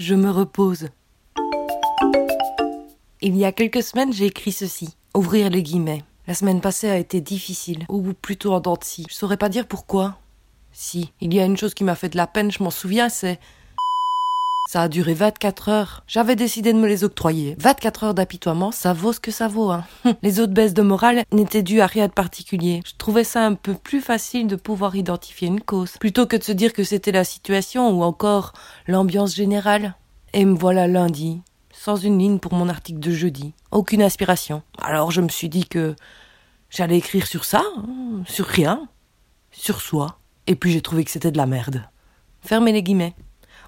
je me repose. Il y a quelques semaines, j'ai écrit ceci. Ouvrir les guillemets. La semaine passée a été difficile, ou plutôt en dents de scie. Je saurais pas dire pourquoi. Si, il y a une chose qui m'a fait de la peine, je m'en souviens, c'est ça a duré 24 heures. J'avais décidé de me les octroyer. 24 heures d'apitoiement, ça vaut ce que ça vaut. Hein. Les autres baisses de morale n'étaient dues à rien de particulier. Je trouvais ça un peu plus facile de pouvoir identifier une cause, plutôt que de se dire que c'était la situation ou encore l'ambiance générale. Et me voilà lundi, sans une ligne pour mon article de jeudi. Aucune inspiration. Alors je me suis dit que j'allais écrire sur ça, hein, sur rien, sur soi. Et puis j'ai trouvé que c'était de la merde. Fermez les guillemets.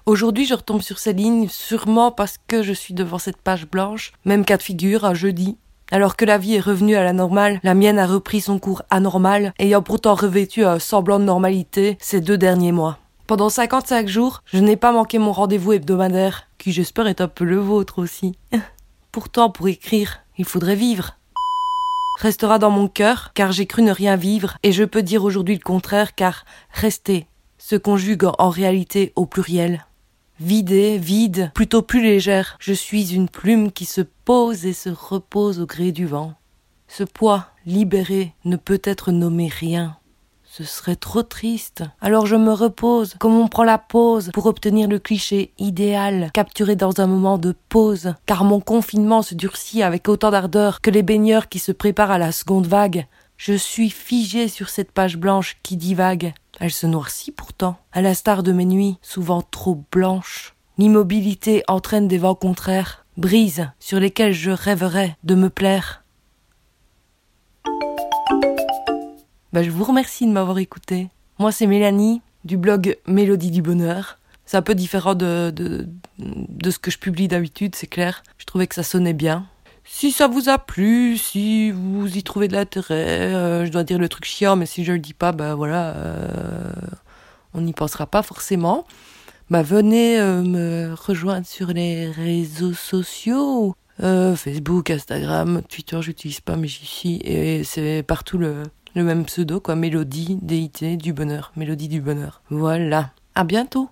Aujourd'hui, je retombe sur ces lignes, sûrement parce que je suis devant cette page blanche, même cas de figure, un jeudi. Alors que la vie est revenue à la normale, la mienne a repris son cours anormal, ayant pourtant revêtu un semblant de normalité ces deux derniers mois. Pendant 55 jours, je n'ai pas manqué mon rendez-vous hebdomadaire, qui j'espère est un peu le vôtre aussi. Pourtant, pour écrire, il faudrait vivre. Restera dans mon cœur, car j'ai cru ne rien vivre, et je peux dire aujourd'hui le contraire, car rester se conjugue en réalité au pluriel vidée, vide, plutôt plus légère. Je suis une plume qui se pose et se repose au gré du vent. Ce poids, libéré, ne peut être nommé rien. Ce serait trop triste. Alors je me repose, comme on prend la pause pour obtenir le cliché idéal, capturé dans un moment de pause, car mon confinement se durcit avec autant d'ardeur que les baigneurs qui se préparent à la seconde vague. Je suis figé sur cette page blanche qui divague. Elle se noircit pourtant, à l'instar de mes nuits, souvent trop blanches. L'immobilité entraîne des vents contraires, brises sur lesquelles je rêverais de me plaire. Bah, je vous remercie de m'avoir écouté. Moi, c'est Mélanie, du blog Mélodie du Bonheur. C'est un peu différent de, de ce que je publie d'habitude, c'est clair. Je trouvais que ça sonnait bien. Si ça vous a plu, si vous y trouvez de l'intérêt, euh, je dois dire le truc chiant, mais si je le dis pas, ben voilà, euh, on n'y pensera pas forcément. Bah venez euh, me rejoindre sur les réseaux sociaux, Facebook, Instagram, Twitter, j'utilise pas, mais j'y suis, et c'est partout le, le même pseudo, quoi, Mélodie, DIT, du bonheur, Mélodie du bonheur. Voilà. À bientôt.